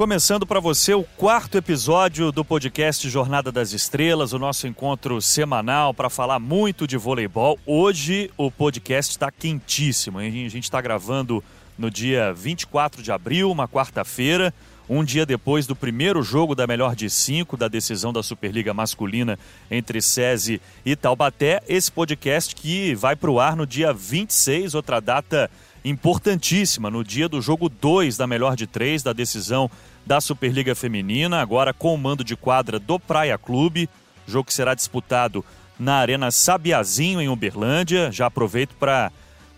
Começando para você o quarto episódio do podcast Jornada das Estrelas, o nosso encontro semanal para falar muito de voleibol. Hoje o podcast está quentíssimo. A gente está gravando no dia 24 de abril, uma quarta-feira, um dia depois do primeiro jogo da melhor de cinco da decisão da Superliga Masculina entre SESI e Taubaté. Esse podcast que vai para o ar no dia 26, outra data importantíssima, no dia do jogo 2 da melhor de três da decisão da Superliga Feminina, agora com o mando de quadra do Praia Clube, jogo que será disputado na Arena Sabiazinho, em Uberlândia. Já aproveito para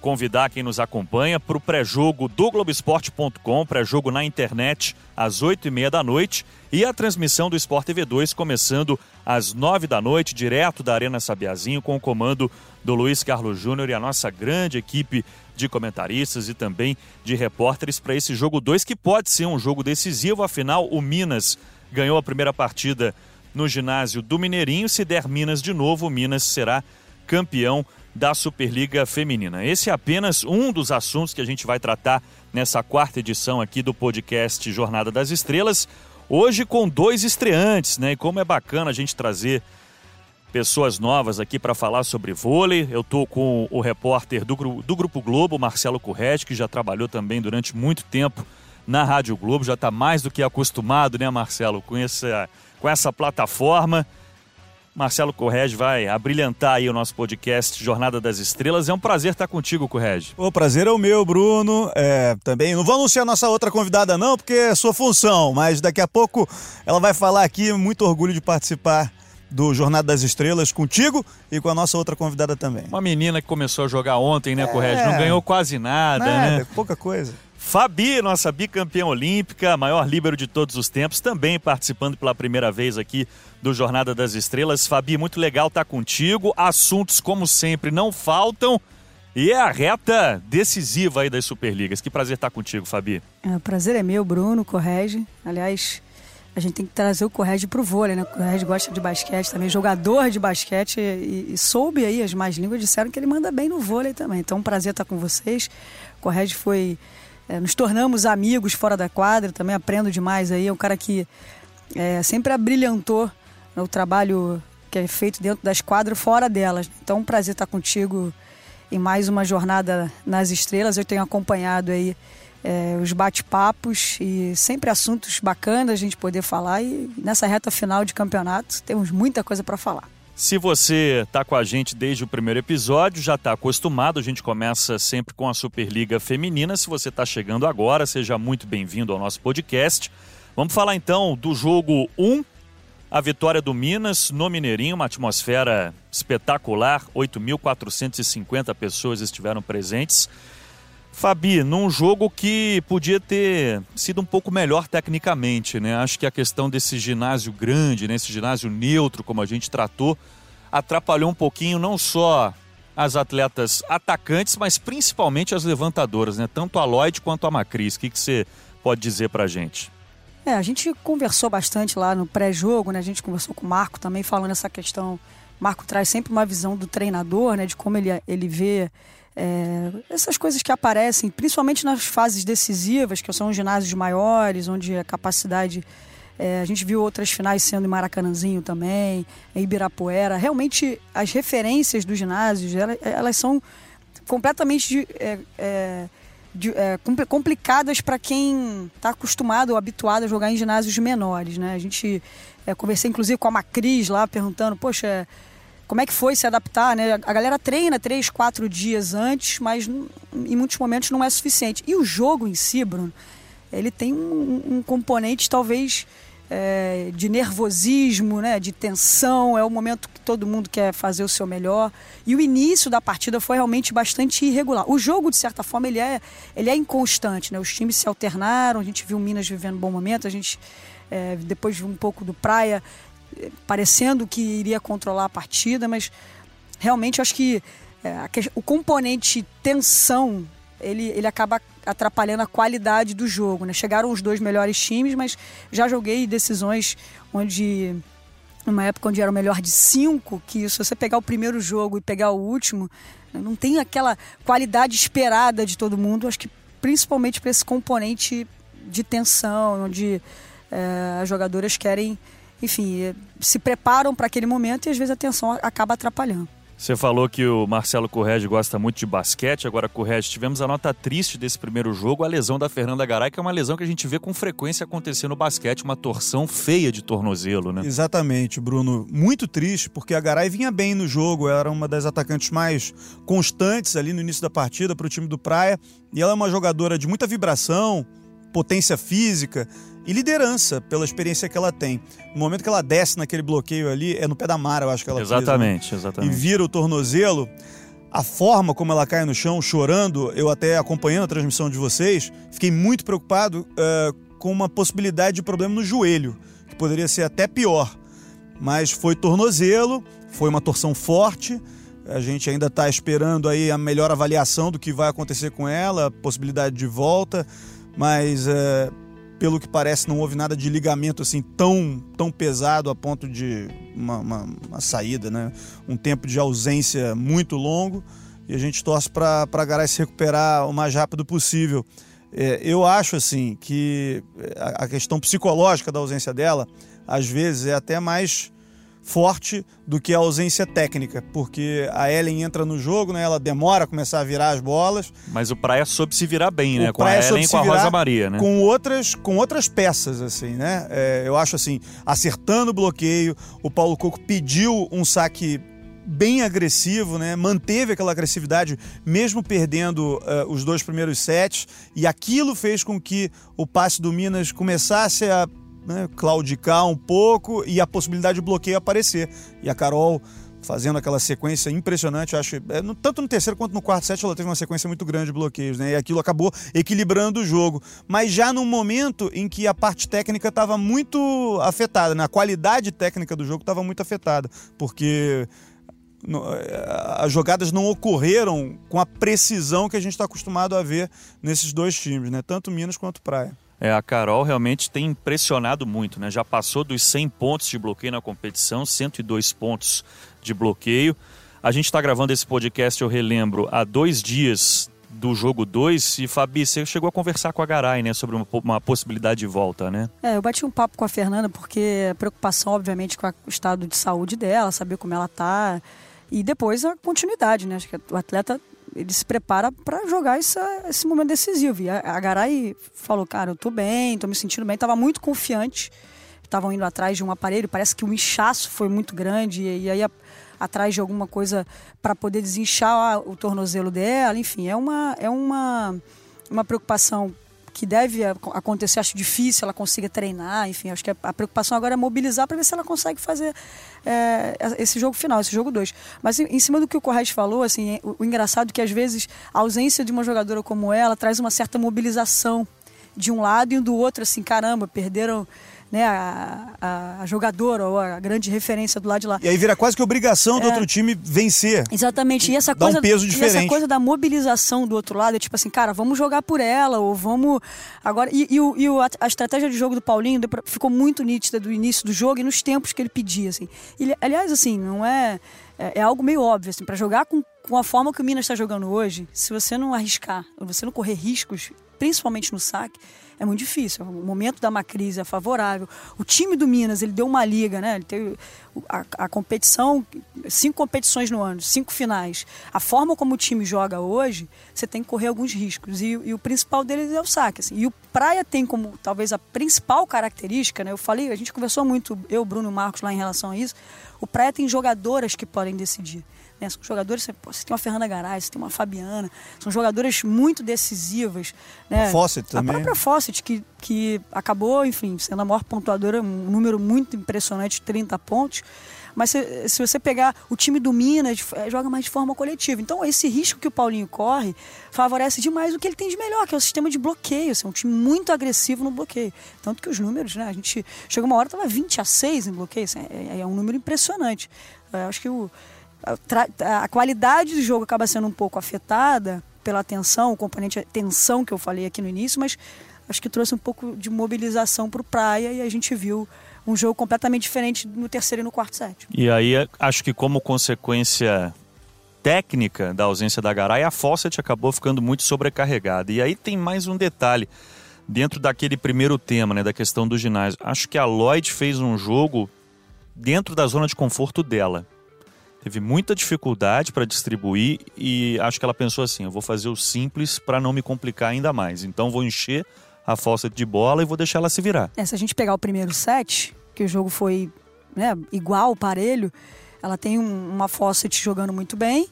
convidar quem nos acompanha para o pré-jogo do Globoesporte.com, pré-jogo na internet às oito e meia da noite e a transmissão do Sport TV 2 começando às nove da noite, direto da Arena Sabiazinho, com o comando do Luiz Carlos Júnior e a nossa grande equipe de comentaristas e também de repórteres para esse jogo 2, que pode ser um jogo decisivo, afinal, o Minas ganhou a primeira partida no ginásio do Mineirinho. Se der Minas de novo, o Minas será campeão da Superliga Feminina. Esse é apenas um dos assuntos que a gente vai tratar nessa quarta edição aqui do podcast Jornada das Estrelas. Hoje com dois estreantes, né? E como é bacana a gente trazer pessoas novas aqui para falar sobre vôlei. Eu estou com o repórter do, do Grupo Globo, Marcelo Corretti, que já trabalhou também durante muito tempo na Rádio Globo, já está mais do que acostumado, né, Marcelo, com essa, com essa plataforma. Marcelo Correge vai abrilhantar aí o nosso podcast Jornada das Estrelas. É um prazer estar contigo, Correge. O prazer é o meu, Bruno. É, também não vou anunciar nossa outra convidada não, porque é sua função, mas daqui a pouco ela vai falar aqui. Muito orgulho de participar do Jornada das Estrelas contigo e com a nossa outra convidada também. Uma menina que começou a jogar ontem, né, é, Não ganhou quase nada, nada né? Pouca coisa. Fabi, nossa bicampeã olímpica, maior líbero de todos os tempos, também participando pela primeira vez aqui do Jornada das Estrelas. Fabi, muito legal estar contigo. Assuntos, como sempre, não faltam. E é a reta decisiva aí das Superligas. Que prazer estar contigo, Fabi. É, o prazer é meu, Bruno, Correge. Aliás, a gente tem que trazer o Correge pro vôlei, né? O Correge gosta de basquete também, jogador de basquete e, e, soube aí, as mais línguas disseram que ele manda bem no vôlei também. Então, um prazer estar com vocês. O Correge foi... É, nos tornamos amigos fora da quadra, também aprendo demais aí. É um cara que é, sempre abrilhantou né, o trabalho que é feito dentro das quadras fora delas. Então, um prazer estar contigo em mais uma jornada nas estrelas. Eu tenho acompanhado aí é, os bate-papos e sempre assuntos bacanas a gente poder falar. E nessa reta final de campeonato temos muita coisa para falar. Se você está com a gente desde o primeiro episódio, já está acostumado, a gente começa sempre com a Superliga Feminina. Se você está chegando agora, seja muito bem-vindo ao nosso podcast. Vamos falar então do jogo 1, a vitória do Minas no Mineirinho, uma atmosfera espetacular, 8.450 pessoas estiveram presentes. Fabi, num jogo que podia ter sido um pouco melhor tecnicamente, né? Acho que a questão desse ginásio grande, né? esse ginásio neutro, como a gente tratou, atrapalhou um pouquinho não só as atletas atacantes, mas principalmente as levantadoras, né? Tanto a Lloyd quanto a Macris. O que, você pode dizer pra gente? É, a gente conversou bastante lá no pré-jogo, né? A gente conversou com o Marco também falando essa questão. Marco traz sempre uma visão do treinador, né? De como ele, ele vê é, essas coisas que aparecem, principalmente nas fases decisivas, que são os ginásios maiores, onde a capacidade. É, a gente viu outras finais sendo em Maracanãzinho também, em Ibirapuera. Realmente, as referências dos ginásios, elas, elas são completamente é, é, de, é, complicadas para quem está acostumado ou habituado a jogar em ginásios menores. Né? A gente é, conversei inclusive com a Macris lá, perguntando, poxa como é que foi se adaptar, né? A galera treina três, quatro dias antes, mas em muitos momentos não é suficiente. E o jogo em si, Bruno, ele tem um, um componente talvez é, de nervosismo, né? De tensão. É o momento que todo mundo quer fazer o seu melhor. E o início da partida foi realmente bastante irregular. O jogo, de certa forma, ele é, ele é inconstante, né? Os times se alternaram. A gente viu Minas vivendo um bom momento. A gente é, depois um pouco do Praia parecendo que iria controlar a partida, mas realmente acho que é, o componente tensão ele, ele acaba atrapalhando a qualidade do jogo. Né? Chegaram os dois melhores times, mas já joguei decisões onde numa época onde era o melhor de cinco, que se você pegar o primeiro jogo e pegar o último, não tem aquela qualidade esperada de todo mundo. Acho que principalmente para esse componente de tensão, onde é, as jogadoras querem, enfim, se preparam para aquele momento e às vezes a tensão acaba atrapalhando. Você falou que o Marcelo Correge gosta muito de basquete. Agora, Correge, tivemos a nota triste desse primeiro jogo, a lesão da Fernanda Garay, que é uma lesão que a gente vê com frequência acontecer no basquete, uma torção feia de tornozelo, né? Exatamente, Bruno. Muito triste, porque a Garay vinha bem no jogo, era uma das atacantes mais constantes ali no início da partida para o time do Praia. E ela é uma jogadora de muita vibração, potência física e liderança pela experiência que ela tem. No momento que ela desce naquele bloqueio ali, é no pé da Mara, eu acho que ela Exatamente, fez, né? exatamente. E vira o tornozelo. A forma como ela cai no chão, chorando, eu até acompanhando a transmissão de vocês, fiquei muito preocupado uh, com uma possibilidade de problema no joelho, que poderia ser até pior. Mas foi tornozelo, foi uma torção forte. A gente ainda está esperando aí a melhor avaliação do que vai acontecer com ela, possibilidade de volta mas é, pelo que parece não houve nada de ligamento assim tão, tão pesado a ponto de uma, uma, uma saída, né? um tempo de ausência muito longo e a gente torce para a Garay se recuperar o mais rápido possível. É, eu acho assim que a, a questão psicológica da ausência dela às vezes é até mais forte do que a ausência técnica, porque a Ellen entra no jogo, né? Ela demora a começar a virar as bolas. Mas o Praia soube se virar bem, né? Com a Ellen e com a Rosa Maria, né? Com outras, com outras peças, assim, né? É, eu acho assim, acertando o bloqueio, o Paulo Coco pediu um saque bem agressivo, né? Manteve aquela agressividade mesmo perdendo uh, os dois primeiros sets e aquilo fez com que o passe do Minas começasse a né, claudicar um pouco e a possibilidade de bloqueio aparecer. E a Carol fazendo aquela sequência impressionante, acho, é, no, tanto no terceiro quanto no quarto set ela teve uma sequência muito grande de bloqueios, né? E aquilo acabou equilibrando o jogo. Mas já num momento em que a parte técnica estava muito afetada, né? Qualidade técnica do jogo estava muito afetada, porque é, as jogadas não ocorreram com a precisão que a gente está acostumado a ver nesses dois times, né? Tanto Minas quanto Praia. É, a Carol realmente tem impressionado muito, né? Já passou dos 100 pontos de bloqueio na competição, 102 pontos de bloqueio. A gente está gravando esse podcast, eu relembro, há dois dias do jogo 2 e Fabi, você chegou a conversar com a Garay, né, sobre uma, uma, possibilidade de volta, né? É, eu bati um papo com a Fernanda porque a preocupação, obviamente, com o estado de saúde dela, saber como ela tá e depois a continuidade, né? Acho que o atleta ele se prepara para jogar esse, esse momento decisivo. E a, a Garay falou, cara, eu tô bem, tô me sentindo bem, tava muito confiante. Estavam indo atrás de um aparelho, parece que o inchaço foi muito grande, e, e aí a, atrás de alguma coisa para poder desinchar o tornozelo dela, enfim, é uma, é uma, uma preocupação que deve acontecer, acho difícil ela consiga treinar, enfim, acho que a preocupação agora é mobilizar para ver se ela consegue fazer é, esse jogo final, esse jogo 2. Mas em, cima do que o Correia falou, assim, o, o engraçado é que às vezes a ausência de uma jogadora como ela traz uma certa mobilização de um lado e do outro, assim, caramba, perderam né, a, a, jogadora ou a grande referência do lado de lá. E aí vira quase que obrigação do é, outro time vencer. Exatamente. E essa coisa, um peso diferente. essa coisa da mobilização do outro lado é tipo assim, cara, vamos jogar por ela ou vamos agora e, e, e a estratégia de jogo do Paulinho ficou muito nítida do início do jogo e nos tempos que ele pedia assim. Ele, aliás, assim, não é é, é algo meio óbvio assim, para jogar com, com a forma que o Minas está jogando hoje, se você não arriscar, você não correr riscos, principalmente no saque, é muito difícil. O momento da uma crise é favorável. O time do Minas, ele deu uma liga, né? Ele teve a, a, competição, cinco competições no ano, cinco finais. A forma como o time joga hoje, você tem que correr alguns riscos. E, e o principal deles é o saque. Assim. E o Praia tem como, talvez, a principal característica, né? Eu falei, a gente conversou muito, eu, Bruno e Marcos, lá em relação a isso. O Praia tem jogadoras que podem decidir. Né? São jogadores, você tem uma Fernanda Garay, você tem uma Fabiana, são jogadoras muito decisivas. Né? A Fawcett também. A própria Fawcett, que, que acabou, enfim, sendo a maior pontuadora, um número muito impressionante, 30 pontos. Mas se, se, você pegar o time do Minas, é, joga mais de forma coletiva. Então, esse risco que o Paulinho corre favorece demais o que ele tem de melhor, que é o sistema de bloqueio. Assim, é um time muito agressivo no bloqueio. Tanto que os números, né? A gente chegou uma hora, estava 20 a 6 em bloqueio. Assim, é, é, um número impressionante. Eu acho que o, a, a qualidade do jogo acaba sendo um pouco afetada pela tensão, o componente tensão que eu falei aqui no início, mas acho que trouxe um pouco de mobilização para o Praia e a gente viu um jogo completamente diferente no terceiro e no quarto set. E aí acho que como consequência técnica da ausência da Garay, a Fawcett acabou ficando muito sobrecarregada. E aí tem mais um detalhe dentro daquele primeiro tema, né, da questão do ginásio, acho que a Lloyd fez um jogo dentro da zona de conforto dela. Teve muita dificuldade para distribuir e acho que ela pensou assim: eu vou fazer o simples para não me complicar ainda mais. Então vou encher a fossa de bola e vou deixar ela se virar. É, se a gente pegar o primeiro set, que o jogo foi né, igual, parelho, ela tem um, uma faucet jogando muito bem.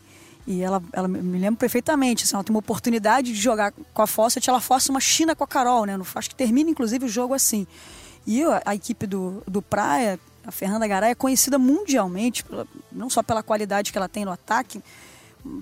E ela, ela me lembra perfeitamente, assim, ela tem uma oportunidade de jogar com a Fawcett, ela força uma China com a Carol, né? Acho que termina, inclusive, o jogo assim. E a, equipe do, do Praia, a Fernanda Garay, é conhecida mundialmente, pela, não só pela qualidade que ela tem no ataque,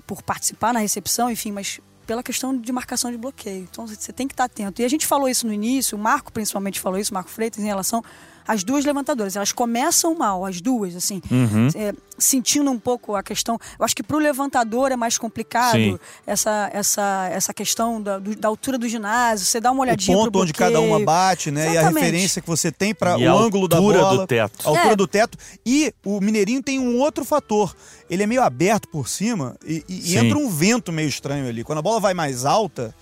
por participar na recepção, enfim, mas pela questão de marcação de bloqueio. Então você tem que estar atento. E a gente falou isso no início, o Marco principalmente falou isso, o Marco Freitas, em relação as duas levantadoras. Elas começam mal, as duas, assim, uhum. é, sentindo um pouco a questão. Eu acho que para o levantador é mais complicado essa, essa, essa questão da, do, da altura do ginásio. Você dá uma olhadinha o ponto onde cada uma bate, né? Exatamente. E a referência que você tem para o ângulo da bola, do teto. a altura é. do teto. E o Mineirinho tem um outro fator. Ele é meio aberto por cima e, e entra um vento meio estranho ali. Quando a bola vai mais alta,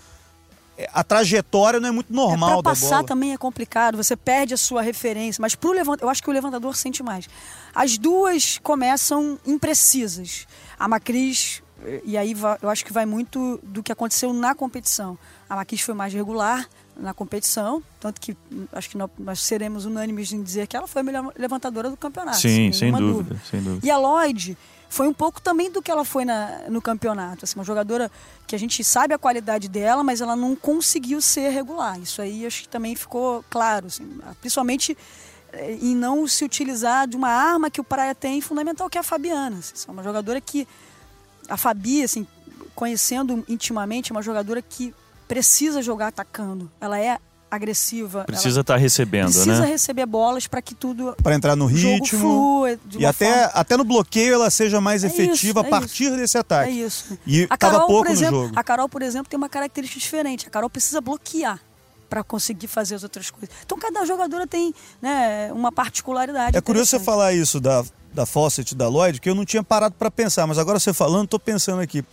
a trajetória não é muito normal é, pra passar bola. também é complicado, você perde a sua referência, mas pro levant... eu acho que o levantador sente mais. As duas começam imprecisas. A Macris, e aí eu acho que vai muito do que aconteceu na competição. A Macris foi mais regular na competição, tanto que hum, acho que nós seremos unânimes em dizer que ela foi a melhor levantadora do campeonato. Sim, sem dúvida, dúvida, sem dúvida. E a Lloyd foi um pouco também do que ela foi na, no campeonato. Assim, uma jogadora que a gente sabe a qualidade dela, mas ela não conseguiu ser regular. Isso aí acho que também ficou claro, assim, principalmente eh, em não se utilizar de uma arma que o Praia tem fundamental, que é a Fabiana. Assim, uma jogadora que a Fabi, assim, conhecendo intimamente, é uma jogadora que precisa jogar atacando. Ela é agressiva. Precisa estar tá recebendo, precisa né? Precisa receber bolas para que tudo. Para entrar no ritmo. Flua e até, forma... até no bloqueio ela seja mais é efetiva isso, é a partir isso. desse ataque. É isso. E a Carol, pouco por exemplo, no jogo. A Carol, por exemplo, tem uma característica diferente. A Carol precisa bloquear para conseguir fazer as outras coisas. Então cada jogadora tem né, uma particularidade. É curioso você falar isso da, da Fawcett da Lloyd, que eu não tinha parado para pensar, mas agora você falando, estou pensando aqui.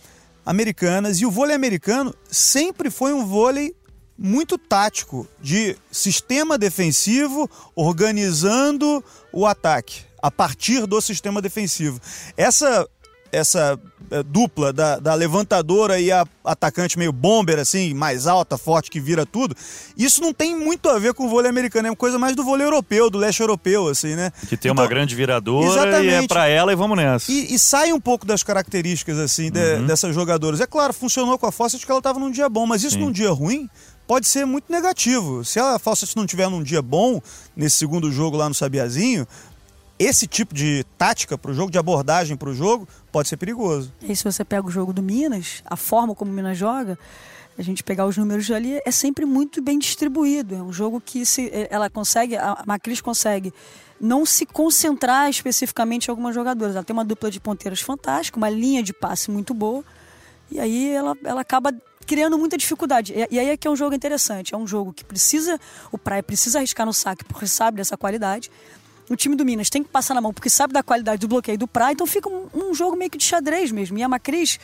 Americanas e o vôlei americano sempre foi um vôlei muito tático de sistema defensivo organizando o ataque a partir do sistema defensivo. Essa essa é, dupla da, da, levantadora e a atacante meio bomber, assim, mais alta, forte, que vira tudo, isso não tem muito a ver com o vôlei americano, é uma coisa mais do vôlei europeu, do leste europeu, assim, né? Que tem então, uma grande viradora exatamente. e é pra ela e vamos nessa. E, e sai um pouco das características, assim, de, uhum. dessas jogadoras. É claro, funcionou com a Fawcett que ela estava num dia bom, mas isso Sim. num dia ruim pode ser muito negativo. Se a Fawcett não tiver num dia bom, nesse segundo jogo lá no Sabiazinho, esse tipo de tática para o jogo, de abordagem para o jogo, pode ser perigoso. E se você pega o jogo do Minas, a forma como o Minas joga, a gente pegar os números ali, é sempre muito bem distribuído. É um jogo que se ela consegue, a Macris consegue não se concentrar especificamente em algumas jogadoras. Ela tem uma dupla de ponteiras fantástica, uma linha de passe muito boa, e aí ela, ela acaba criando muita dificuldade. E, e aí é que é um jogo interessante. É um jogo que precisa, o Praia precisa arriscar no saque porque sabe dessa qualidade. O time do Minas tem que passar na mão porque sabe da qualidade do bloqueio do Praia, então fica um, um jogo meio que de xadrez mesmo. E a Macris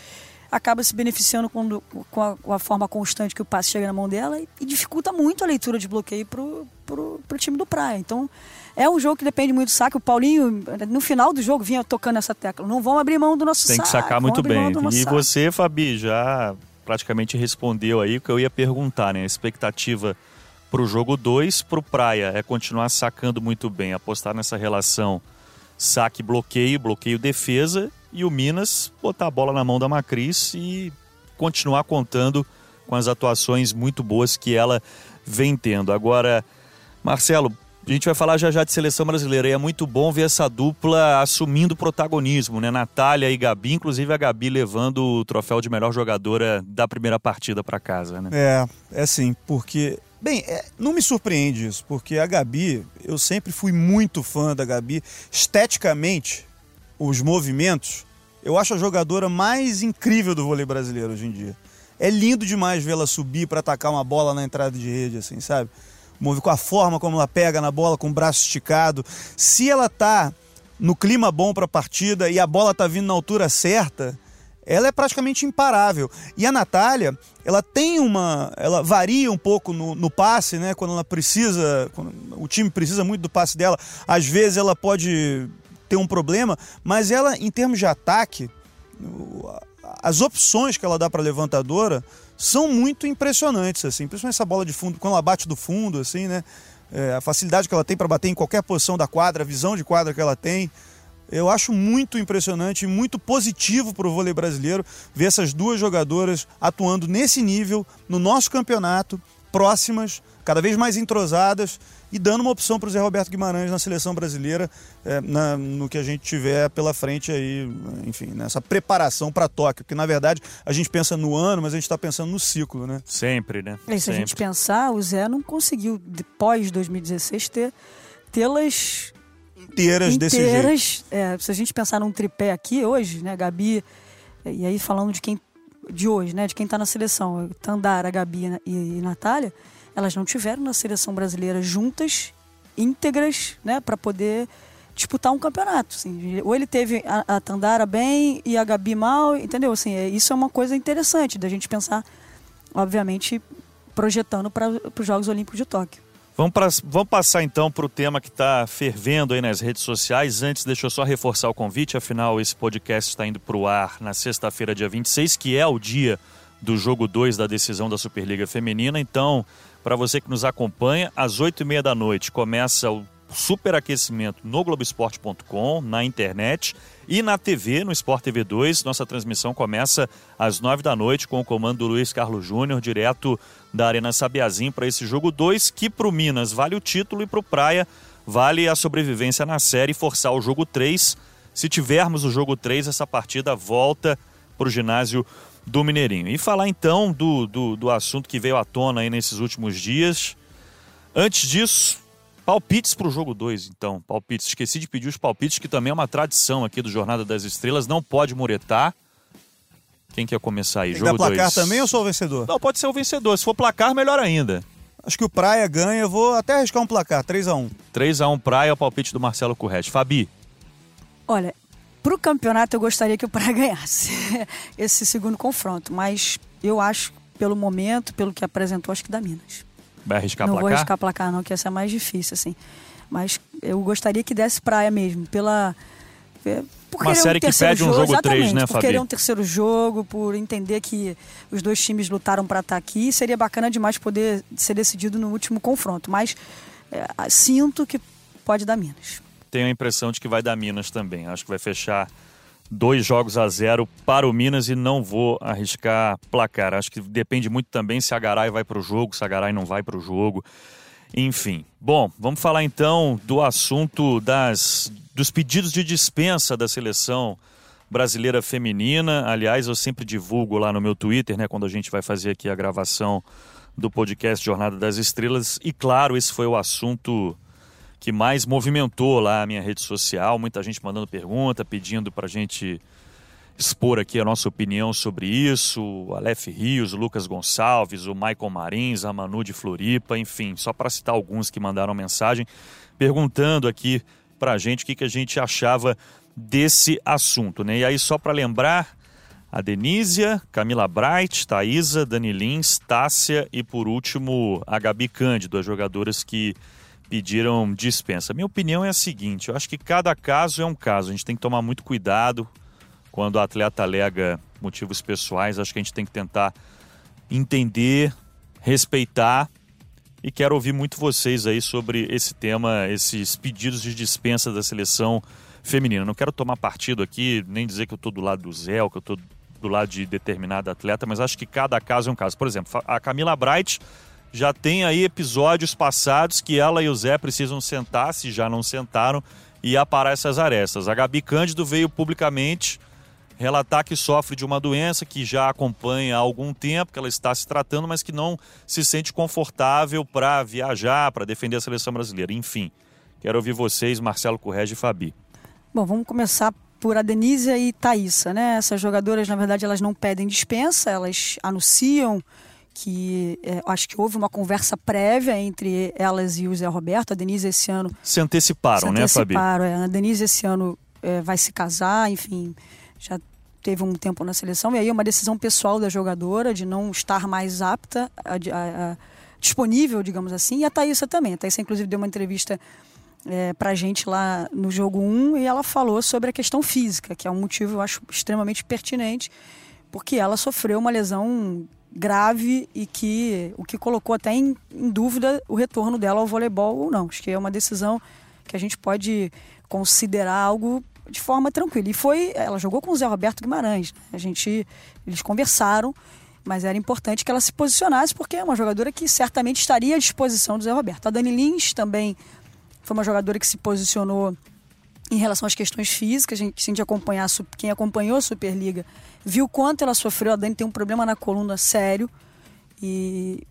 acaba se beneficiando com, com, a, com, a, forma constante que o passe chega na mão dela e, e dificulta muito a leitura de bloqueio pro, pro, pro time do Praia. Então, é um jogo que depende muito do saque. O Paulinho, no final do jogo, vinha tocando essa tecla. Não vão abrir mão do nosso Tem saque. Tem que sacar muito bem. E saque. você, Fabi, já praticamente respondeu aí o que eu ia perguntar, né? A expectativa para o jogo 2, para o Praia, é continuar sacando muito bem, apostar nessa relação saque-bloqueio, bloqueio-defesa, e o Minas botar a bola na mão da Macris e continuar contando com as atuações muito boas que ela vem tendo. Agora, Marcelo, a gente vai falar já já de seleção brasileira e é muito bom ver essa dupla assumindo protagonismo, né? Natália e Gabi, inclusive a Gabi levando o troféu de melhor jogadora da primeira partida para casa, né? É, é sim, porque Bem, é, não me surpreende isso, porque a Gabi, eu sempre fui muito fã da Gabi. Esteticamente, os movimentos, eu acho a jogadora mais incrível do vôlei brasileiro hoje em dia. É lindo demais vê-la subir para atacar uma bola na entrada de rede, assim, sabe? Com a forma como ela pega na bola, com o braço esticado. Se ela tá no clima bom para a partida e a bola tá vindo na altura certa, ela é praticamente imparável. E a Natália, ela tem uma. Ela varia um pouco no, no, passe, né? Quando ela precisa. Quando o time precisa muito do passe dela. Às vezes ela pode ter um problema, mas ela, em termos de ataque, as opções que ela dá para levantadora são muito impressionantes, assim. Principalmente essa bola de fundo, quando ela bate do fundo, assim, né? É, a facilidade que ela tem para bater em qualquer posição da quadra, a visão de quadra que ela tem. Eu acho muito impressionante e muito positivo para o vôlei brasileiro ver essas duas jogadoras atuando nesse nível no nosso campeonato, próximas, cada vez mais entrosadas e dando uma opção para o Zé Roberto Guimarães na seleção brasileira é, na, no que a gente tiver pela frente aí, enfim, nessa preparação para Tóquio, porque na verdade a gente pensa no ano, mas a gente está pensando no ciclo, né? Sempre, né? E se Sempre. a gente pensar, o Zé não conseguiu, depois de 2016, ter tê-las inteiras, desse jeito. É, se a gente pensar num tripé aqui hoje, né, Gabi, e aí falando de quem de hoje, né, de quem está na seleção, Tandara, Gabi e, e Natália, elas não tiveram na seleção brasileira juntas, íntegras, né, para poder disputar um campeonato. Assim. Ou ele teve a, a, Tandara bem e a Gabi mal, entendeu? Assim, é, isso é uma coisa interessante da gente pensar, obviamente, projetando para os Jogos Olímpicos de Tóquio. Vamos, pra, vamos passar então para o tema que está fervendo aí nas redes sociais. Antes, deixa eu só reforçar o convite, afinal, esse podcast está indo para o ar na sexta-feira, dia 26, que é o dia do jogo 2 da decisão da Superliga Feminina. Então, para você que nos acompanha, às 8h30 da noite começa o superaquecimento no Globoesporte.com, na internet e na TV, no Sport TV 2. Nossa transmissão começa às 9 da noite com o comando do Luiz Carlos Júnior, direto da Arena Sabiazim para esse jogo 2, que para o Minas vale o título e para o Praia vale a sobrevivência na série e forçar o jogo 3. Se tivermos o jogo 3, essa partida volta para o ginásio do Mineirinho. E falar então do, do, do assunto que veio à tona aí nesses últimos dias. Antes disso, Palpites para o jogo 2, então. Palpites. Esqueci de pedir os palpites, que também é uma tradição aqui do Jornada das Estrelas. Não pode muretar. Quem quer começar aí? Tem jogo 2. placar dois. também ou sou o vencedor? Não, pode ser o vencedor. Se for placar, melhor ainda. Acho que o Praia ganha. Eu vou até arriscar um placar. 3x1. 3x1 Praia, é o palpite do Marcelo Currete. Fabi. Olha, para o campeonato eu gostaria que o Praia ganhasse esse segundo confronto. Mas eu acho, pelo momento, pelo que apresentou, acho que dá Minas. Vai arriscar não placar? Não vou arriscar placar não, que essa é mais difícil, assim. Mas eu gostaria que desse praia mesmo, pela... É, por Uma série um que pede um jogo 3, né, Fabi? Por querer um terceiro jogo, por entender que os dois times lutaram para estar aqui. Seria bacana demais poder ser decidido no último confronto. Mas é, sinto que pode dar Minas. Tenho a impressão de que vai dar Minas também. Acho que vai fechar dois jogos a zero para o Minas e não vou arriscar placar. Acho que depende muito também se a Garay vai para o jogo, se a Garay não vai para o jogo. Enfim. Bom, vamos falar então do assunto das, dos pedidos de dispensa da seleção brasileira feminina. Aliás, eu sempre divulgo lá no meu Twitter, né, quando a gente vai fazer aqui a gravação do podcast Jornada das Estrelas. E claro, esse foi o assunto que mais movimentou lá a minha rede social. Muita gente mandando pergunta, pedindo para a gente expor aqui a nossa opinião sobre isso. O Aleph Rios, o Lucas Gonçalves, o Michael Marins, a Manu de Floripa, enfim, só para citar alguns que mandaram mensagem perguntando aqui para a gente o que, que a gente achava desse assunto. Né? E aí, só para lembrar, a Denísia, Camila Bright, Thaisa, Dani Lins, Tássia e, por último, a Gabi Cândido, as jogadoras que pediram dispensa. Minha opinião é a seguinte: eu acho que cada caso é um caso. A gente tem que tomar muito cuidado quando o atleta alega motivos pessoais. Acho que a gente tem que tentar entender, respeitar. E quero ouvir muito vocês aí sobre esse tema, esses pedidos de dispensa da seleção feminina. Não quero tomar partido aqui, nem dizer que eu estou do lado do Zé, que eu estou do lado de determinado atleta, mas acho que cada caso é um caso. Por exemplo, a Camila Bright já tem aí episódios passados que ela e o Zé precisam sentar, se já não sentaram, e aparar essas arestas. A Gabi Cândido veio publicamente relatar que sofre de uma doença que já acompanha há algum tempo, que ela está se tratando, mas que não se sente confortável para viajar, para defender a seleção brasileira. Enfim, quero ouvir vocês, Marcelo Correge e Fabi. Bom, vamos começar por a Denise e Thaísa, né? Essas jogadoras, na verdade, elas não pedem dispensa, elas anunciam que é, acho que houve uma conversa prévia entre elas e o Zé Roberto. A Denise esse ano. Se anteciparam, se né, Fabi? É. A Denise esse ano é, vai se casar, enfim, já teve um tempo na seleção, e aí é uma decisão pessoal da jogadora de não estar mais apta, a, a, a, disponível, digamos assim, e a Thaísa também. A Thaísa, inclusive, deu uma entrevista é, pra gente lá no jogo 1 e ela falou sobre a questão física, que é um motivo, eu acho, extremamente pertinente, porque ela sofreu uma lesão grave e que o que colocou até em, em dúvida o retorno dela ao voleibol ou não. Acho que é uma decisão que a gente pode considerar algo de forma tranquila. E foi, ela jogou com o Zé Roberto Guimarães. Né? A gente, eles conversaram, mas era importante que ela se posicionasse porque é uma jogadora que certamente estaria à disposição do Zé Roberto. A Dani Lins também foi uma jogadora que se posicionou em relação às questões físicas. A gente, se a gente acompanhar, quem acompanhou a Superliga viu quanto ela sofreu. A Dani tem um problema na coluna sério e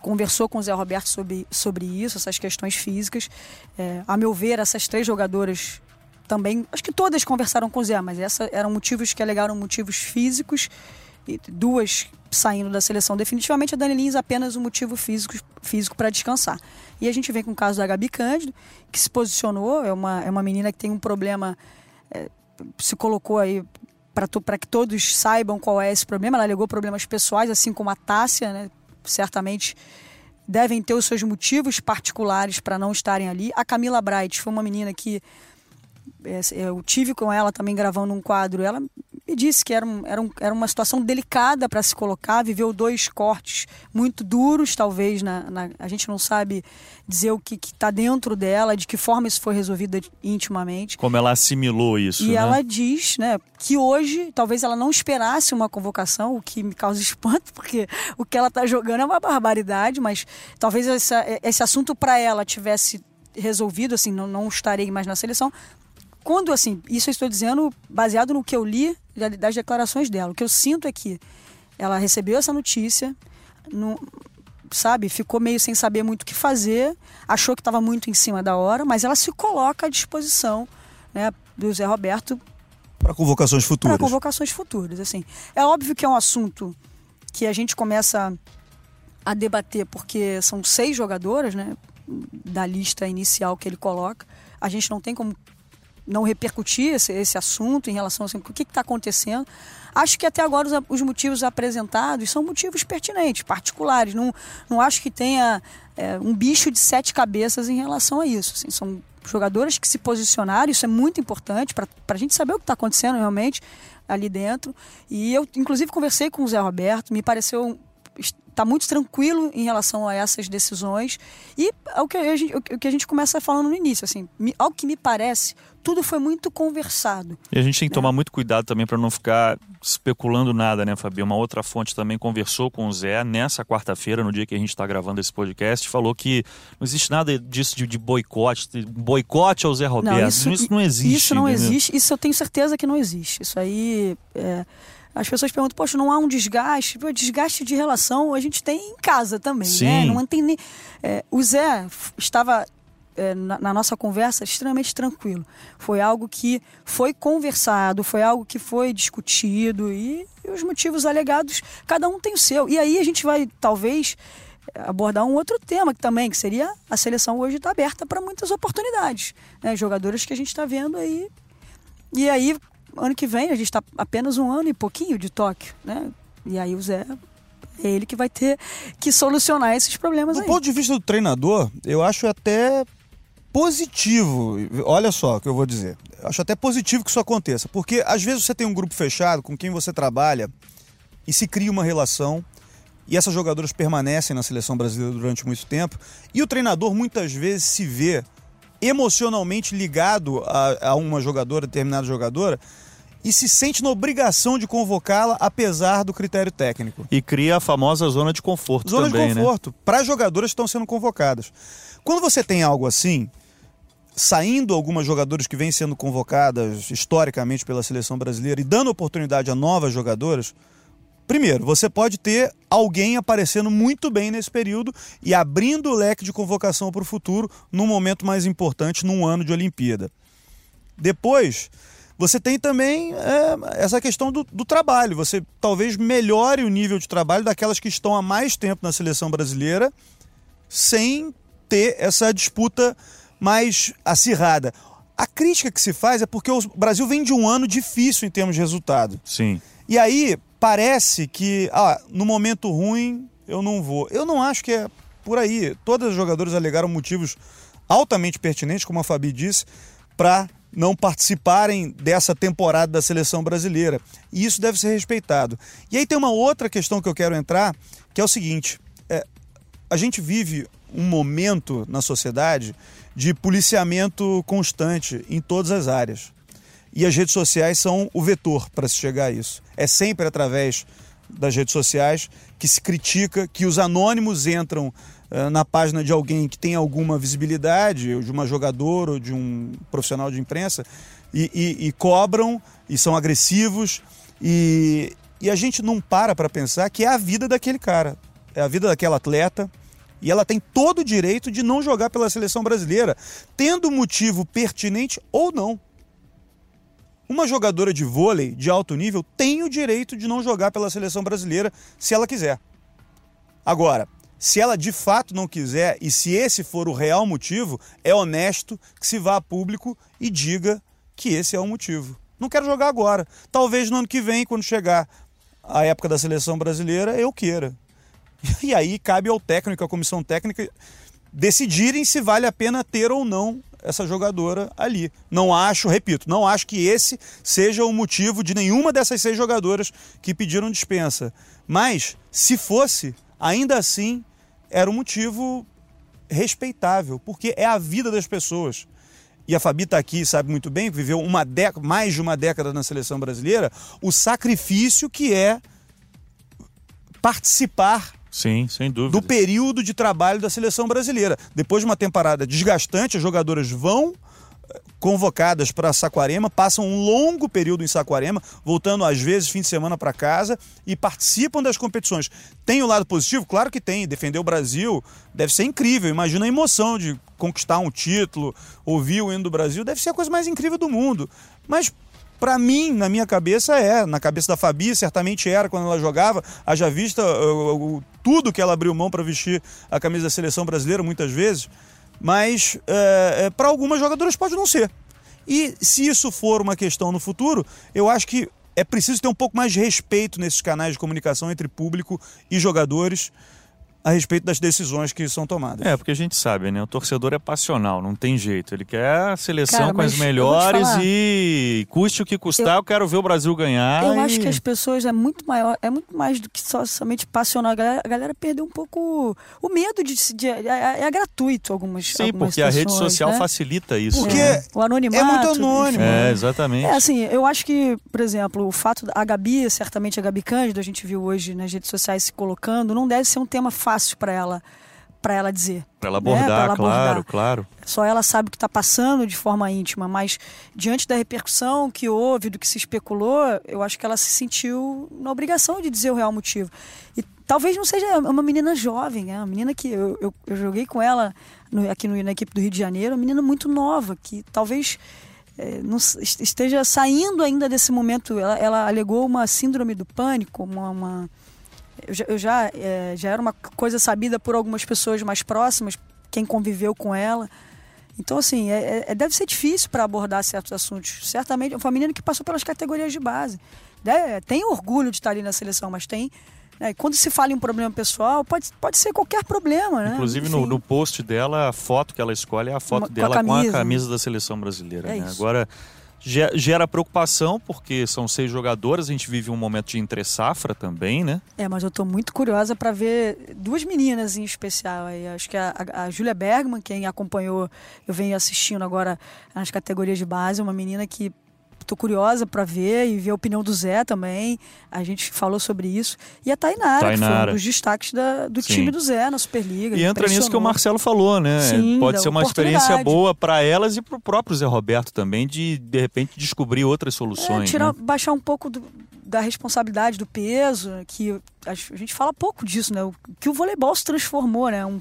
conversou com o Zé Roberto sobre, sobre isso, essas questões físicas. É, a meu ver, essas três jogadoras também, acho que todas conversaram com o Zé, mas essas eram motivos que alegaram motivos físicos, e duas saindo da seleção definitivamente, a Dani Lins apenas um motivo físico físico para descansar. E a gente vem com o caso da Gabi Cândido, que se posicionou, é uma, é uma menina que tem um problema, é, se colocou aí para que todos saibam qual é esse problema. Ela alegou problemas pessoais, assim como a Tássia, né? certamente devem ter os seus motivos particulares para não estarem ali. A Camila Bright foi uma menina que é, eu tive com ela também gravando um quadro. Ela me disse que era, um, era, um, era uma situação delicada para se colocar, viveu dois cortes muito duros, talvez, na, na a gente não sabe dizer o que está dentro dela, de que forma isso foi resolvido intimamente. Como ela assimilou isso. E né? ela diz né, que hoje, talvez ela não esperasse uma convocação, o que me causa espanto, porque o que ela está jogando é uma barbaridade, mas talvez essa, esse assunto para ela tivesse resolvido, assim, não, não estarei mais na seleção, quando, assim, isso eu estou dizendo baseado no que eu li das declarações dela. O que eu sinto é que ela recebeu essa notícia, no, sabe, ficou meio sem saber muito o que fazer, achou que estava muito em cima da hora, mas ela se coloca à disposição né, do Zé Roberto para convocações futuras. Para convocações futuras, assim. É óbvio que é um assunto que a gente começa a debater porque são seis jogadoras, né, da lista inicial que ele coloca. A gente não tem como não repercutir esse, esse assunto em relação assim, o que está acontecendo. Acho que até agora os, os, motivos apresentados são motivos pertinentes, particulares. Não, não acho que tenha é, um bicho de sete cabeças em relação a isso. Assim, são jogadoras que se posicionaram, isso é muito importante para a gente saber o que está acontecendo realmente ali dentro. E eu, inclusive, conversei com o Zé Roberto, me pareceu está muito tranquilo em relação a essas decisões e ao que a gente, o que a gente começa falando no início, assim, ao que me parece, tudo foi muito conversado. E a gente tem que né? tomar muito cuidado também para não ficar especulando nada, né, Fabi? Uma outra fonte também conversou com o Zé nessa quarta-feira, no dia que a gente está gravando esse podcast, falou que não existe nada disso de, de boicote, boicote ao Zé Roberto. Não, isso, isso, não existe. Isso não existe, isso eu tenho certeza que não existe. Isso aí. É as pessoas perguntam, poxa, não há um desgaste? Pô, desgaste de relação a gente tem em casa também, né? Sim. né? Não tem nem... É, o Zé estava é, na, na, nossa conversa extremamente tranquilo. Foi algo que foi conversado, foi algo que foi discutido e, e os motivos alegados, cada um tem o seu. E aí a gente vai, talvez, abordar um outro tema que também, que seria a seleção hoje está aberta para muitas oportunidades. Né? Jogadores que a gente está vendo aí. E aí, ano que vem, a gente está apenas um ano e pouquinho de Tóquio, né? E aí o Zé é ele que vai ter que solucionar esses problemas do aí. Do ponto de vista do treinador, eu acho até positivo. Olha só o que eu vou dizer. Eu acho até positivo que isso aconteça, porque às vezes você tem um grupo fechado com quem você trabalha e se cria uma relação e essas jogadoras permanecem na seleção brasileira durante muito tempo e o treinador muitas vezes se vê emocionalmente ligado a, a uma jogadora, determinada jogadora, e se sente na obrigação de convocá-la apesar do critério técnico. E cria a famosa zona de conforto zona também, de né? conforto né? para jogadoras que estão sendo convocadas. Quando você tem algo assim, saindo algumas jogadoras que vêm sendo convocadas historicamente pela seleção brasileira e dando oportunidade a novas jogadoras, Primeiro, você pode ter alguém aparecendo muito bem nesse período e abrindo o leque de convocação para o futuro num momento mais importante, num ano de Olimpíada. Depois, você tem também é, essa questão do, do, trabalho. Você talvez melhore o nível de trabalho daquelas que estão há mais tempo na seleção brasileira sem ter essa disputa mais acirrada. A crítica que se faz é porque o Brasil vem de um ano difícil em termos de resultado. Sim. E aí parece que, ah, no momento ruim eu não vou. Eu não acho que é por aí. Todas as jogadoras alegaram motivos altamente pertinentes, como a Fabi disse, para não participarem dessa temporada da seleção brasileira. E isso deve ser respeitado. E aí tem uma outra questão que eu quero entrar, que é o seguinte: é, a gente vive um momento na sociedade de policiamento constante em todas as áreas. E as redes sociais são o vetor para se chegar a isso. É sempre através das redes sociais que se critica, que os anônimos entram na página de alguém que tem alguma visibilidade, ou de uma jogadora ou de um profissional de imprensa, e, e, e cobram e são agressivos. E, e a gente não para para pensar que é a vida daquele cara, é a vida daquela atleta. E ela tem todo o direito de não jogar pela seleção brasileira, tendo motivo pertinente ou não. Uma jogadora de vôlei de alto nível tem o direito de não jogar pela seleção brasileira se ela quiser. Agora, se ela de fato não quiser e se esse for o real motivo, é honesto que se vá a público e diga que esse é o motivo. Não quero jogar agora. Talvez no ano que vem, quando chegar a época da seleção brasileira, eu queira. E aí cabe ao técnico, à comissão técnica, decidirem se vale a pena ter ou não essa jogadora ali. Não acho, repito, não acho que esse seja o motivo de nenhuma dessas seis jogadoras que pediram dispensa. Mas, se fosse, ainda assim, era um motivo respeitável, porque é a vida das pessoas. E a Fabi está aqui, sabe muito bem, viveu uma década, mais de uma década na seleção brasileira, o sacrifício que é participar Sim, sem dúvida. Do período de trabalho da seleção brasileira. Depois de uma temporada desgastante, as jogadoras vão convocadas para Saquarema, passam um longo período em Saquarema, voltando às vezes fim de semana para casa e participam das competições. Tem o lado positivo? Claro que tem. Defender o Brasil deve ser incrível. Imagina a emoção de conquistar um título, ouvir o hino do Brasil, deve ser a coisa mais incrível do mundo. Mas para mim, na minha cabeça, é. Na cabeça da Fabi, certamente era quando ela jogava. Haja vista uh, uh, tudo que ela abriu mão para vestir a camisa da seleção brasileira, muitas vezes. Mas uh, para algumas jogadoras pode não ser. E se isso for uma questão no futuro, eu acho que é preciso ter um pouco mais de respeito nesses canais de comunicação entre público e jogadores a respeito das decisões que são tomadas. É, porque a gente sabe, né? O torcedor é passional, não tem jeito. Ele quer a seleção Cara, com as melhores e custe o que custar, eu, eu quero ver o Brasil ganhar. Eu e... acho que as pessoas é muito maior, é muito mais do que só, somente passional. A galera, a galera perdeu um pouco o medo de, de é, é, é, gratuito algumas Sim, algumas porque a rede social né? facilita isso. Porque né? o anonimato, é muito anônimo. É, exatamente. É assim, eu acho que, por exemplo, o fato da Gabi, certamente a Gabi Cândido, a gente viu hoje nas redes sociais se colocando, não deve ser um tema fácil para ela para ela dizer. Para ela abordar, né? pra ela claro, abordar. claro. Só ela sabe o que está passando de forma íntima, mas diante da repercussão que houve, do que se especulou, eu acho que ela se sentiu na obrigação de dizer o real motivo. E talvez não seja uma menina jovem, é uma menina que eu, eu, eu joguei com ela no, aqui no, na equipe do Rio de Janeiro, uma menina muito nova, que talvez é, não, esteja saindo ainda desse momento. Ela, ela alegou uma síndrome do pânico, uma, uma eu já, é, já era uma coisa sabida por algumas pessoas mais próximas, quem conviveu com ela. Então, assim, é, é, é deve ser difícil para abordar certos assuntos. Certamente, uma menina que passou pelas categorias de base. Deve, tem orgulho de estar ali na seleção, mas tem. Né, quando se fala em um problema pessoal, pode, pode ser qualquer problema, né? Inclusive, no, no, post dela, a foto que ela escolhe é a foto Uma, dela com a, com a camisa da seleção brasileira. É né? Agora gera preocupação, porque são seis jogadoras, a gente vive um momento de entre-safra também, né? É, mas eu estou muito curiosa para ver duas meninas em especial aí. Acho que a, a, a Júlia Bergman, quem acompanhou, eu venho assistindo agora nas categorias de base, uma menina que Tô curiosa para ver e ver a opinião do Zé também. A gente falou sobre isso. E a Tainara, Tainara. que foi um dos destaques da, do Sim. time do Zé na Superliga. E entra nisso que o Marcelo falou, né? Sim, Pode ser uma experiência boa para elas e para o próprio Zé Roberto também, de de repente descobrir outras soluções. É, tirar, né? Baixar um pouco do, da responsabilidade do peso, que a gente fala pouco disso, né? O, que o voleibol se transformou, né? Um,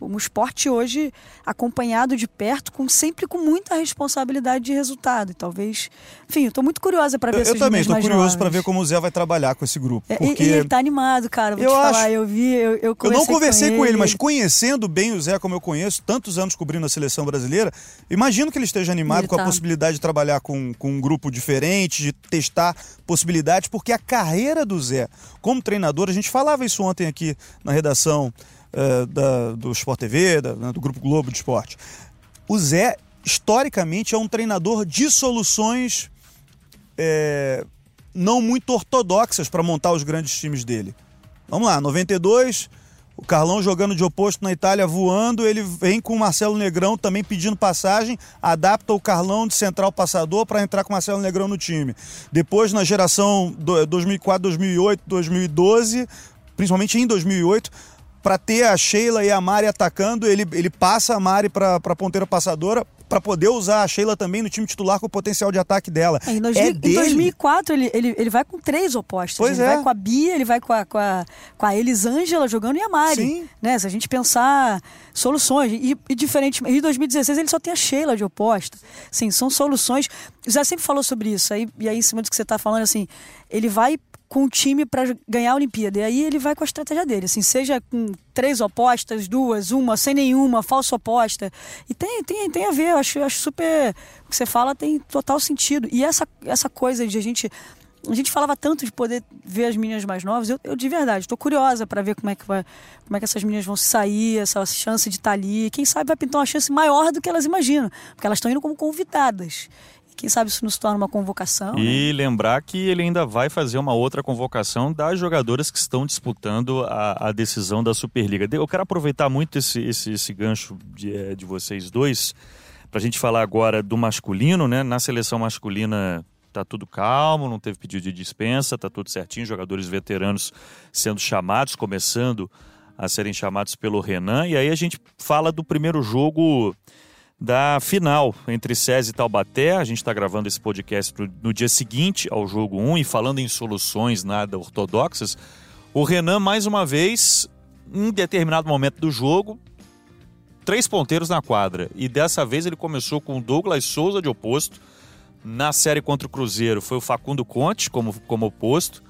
um esporte hoje acompanhado de perto, com sempre com muita responsabilidade de resultado. E talvez, enfim, eu tô muito curiosa para ver Eu, essas eu também estou curioso para ver como o Zé vai trabalhar com esse grupo. É, Porque e, e ele tá animado, cara. Vou Eu te acho- falar, eu vi, eu, eu eu não conversei com ele, mas ele. conhecendo bem o Zé como eu conheço, tantos anos cobrindo a seleção brasileira, imagino que ele esteja animado Ele com a tá. possibilidade de trabalhar com, com um grupo diferente, de testar possibilidades, porque a carreira do Zé como treinador, a gente falava isso ontem aqui na redação eh, da- do Sport TV, da- né, do Grupo Globo de Esporte. O Zé, historicamente, é um treinador de soluções é, não muito ortodoxas para montar os grandes times dele. Vamos lá, 92, o Carlão jogando de oposto na Itália, voando, ele vem com o Marcelo Negrão também pedindo passagem, adapta o Carlão de central passador para entrar com o Marcelo Negrão no time. Depois, na geração do- 2004, 2008, 2012, principalmente em 2008, para ter a Sheila e a Mari atacando, ele, ele passa a Mari para a ponteira passadora para poder usar a Sheila também no time titular com o potencial de ataque dela. É, em, dois- é em dele. 2004, ele, ele, ele vai com três opostos. Pois ele é. vai com a Bia, ele vai com a, com a, com a Elisângela jogando e a Mari. Sim. Né? Se a gente pensar soluções. E, e diferente, em 2016 ele só tem a Sheila de oposta. Sim, são soluções. O Zé sempre falou sobre isso. Aí, e aí, em cima do que você está falando, assim, ele vai com o time para ganhar a Olimpíada. E aí ele vai com a estratégia dele, assim, seja com três opostas, duas, uma, sem nenhuma, falsa oposta. E tem, tem, tem a ver, eu acho, eu acho super. O que você fala tem total sentido. E essa, essa coisa de a gente. A gente falava tanto de poder ver as meninas mais novas. Eu, eu de verdade, estou curiosa para ver como é, que vai, como é que essas meninas vão sair, essa chance de estar ali. Quem sabe vai pintar uma chance maior do que elas imaginam, porque elas estão indo como convidadas. Quem sabe isso não se torna uma convocação. né? E lembrar que ele ainda vai fazer uma outra convocação das jogadoras que estão disputando a, a decisão da Superliga. Eu quero aproveitar muito esse, esse, esse gancho de, eh, de vocês dois para a gente falar agora do masculino, né? Na seleção masculina tá tudo calmo, não teve pedido de dispensa, tá tudo certinho, jogadores veteranos sendo chamados, começando a serem chamados pelo Renan. E aí a gente fala do primeiro jogo da final entre SESI e Taubaté. A gente está gravando esse podcast no, dia seguinte ao jogo 1 e falando em soluções nada ortodoxas. O Renan, mais uma vez, em determinado momento do jogo, três ponteiros na quadra. E dessa vez ele começou com o Douglas Souza de oposto. Na série contra o Cruzeiro foi o Facundo Conte como, como oposto.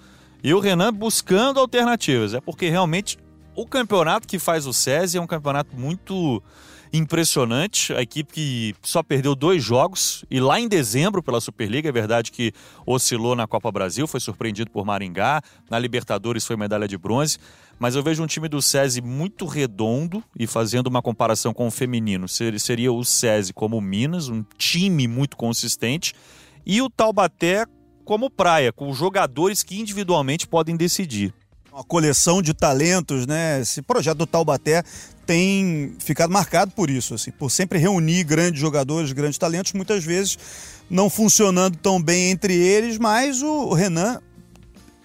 E o Renan buscando alternativas. É porque realmente o campeonato que faz o SESI é um campeonato muito impressionante. A equipe que só perdeu dois jogos e lá em dezembro pela Superliga, é verdade que oscilou na Copa Brasil, foi surpreendido por Maringá, na Libertadores foi medalha de bronze, mas eu vejo um time do SESI muito redondo e fazendo uma comparação com o feminino, ser- seria o SESI como o Minas, um time muito consistente, e o Taubaté como praia, com jogadores que individualmente podem decidir. Uma coleção de talentos, né? Esse projeto do Taubaté tem ficado marcado por isso, assim, por sempre reunir grandes jogadores, grandes talentos, muitas vezes não funcionando tão bem entre eles, mas o Renan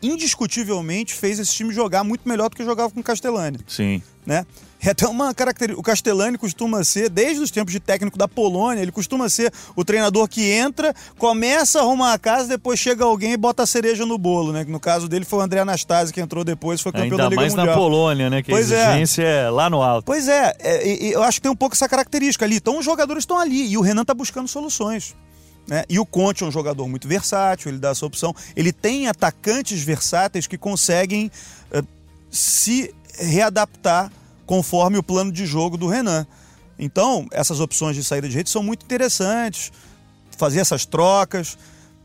indiscutivelmente fez esse time jogar muito melhor do que jogava com o Castellani, Sim. né? É até uma característica. O Castellani costuma ser, desde os tempos de técnico da Polônia, ele costuma ser o treinador que entra, começa a arrumar a casa, depois chega alguém e bota a cereja no bolo, né? No caso dele foi o André Anastasi que entrou depois, foi campeão da Ainda Liga mais Mundial. na Polônia, né? Que Pois a é. exigência é. lá no alto. Pois é, é, eu acho que tem um pouco essa característica ali. Então os jogadores estão ali e o Renan está buscando soluções. né? E o Conte é um jogador muito versátil, ele dá essa opção. Ele tem atacantes versáteis que conseguem eh, se readaptar conforme o plano de jogo do Renan. Então, essas opções de saída de rede são muito interessantes. Fazer essas trocas.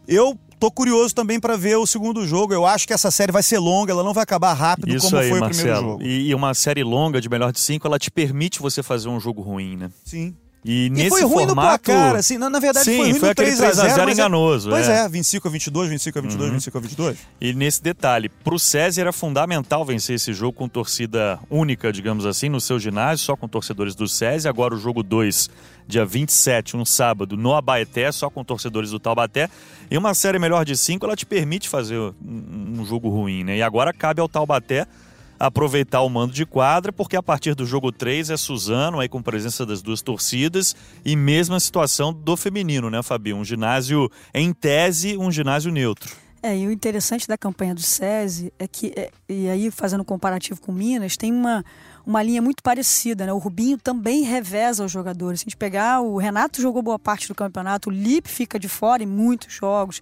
Eu tô curioso também para ver o segundo jogo. Eu acho que essa série vai ser longa, ela não vai acabar rápido Isso como aí, foi o primeiro Marcelo. jogo. E, e uma série longa de melhor de cinco, ela te permite você fazer um jogo ruim, né? Sim. E, E nesse foi ruim formato... no placar, assim, na, na verdade Sim, foi ruim foi no aquele 3 a 0, 3x0 mas é- enganoso, Pois é. é. 25 a 22, 25 a 22, 25 a 22. E nesse detalhe, para o SESI era fundamental vencer esse jogo com torcida única, digamos assim, no seu ginásio, só com torcedores do SESI. Agora o jogo 2, dia 27, um sábado, no Abaeté, só com torcedores do Taubaté. E uma série melhor de cinco, ela te permite fazer um, um jogo ruim, né? E agora cabe ao Taubaté aproveitar o mando de quadra, porque a partir do jogo 3 é Suzano, aí com presença das duas torcidas, e mesma situação do feminino, né, Fabio? Um ginásio, em tese, um ginásio neutro. É, e o interessante da campanha do SESI é que, é, e aí fazendo comparativo com Minas, tem uma, uma linha muito parecida, né? O Rubinho também reveza os jogadores. Se a gente pegar, o Renato jogou boa parte do campeonato, o Lipe fica de fora em muitos jogos,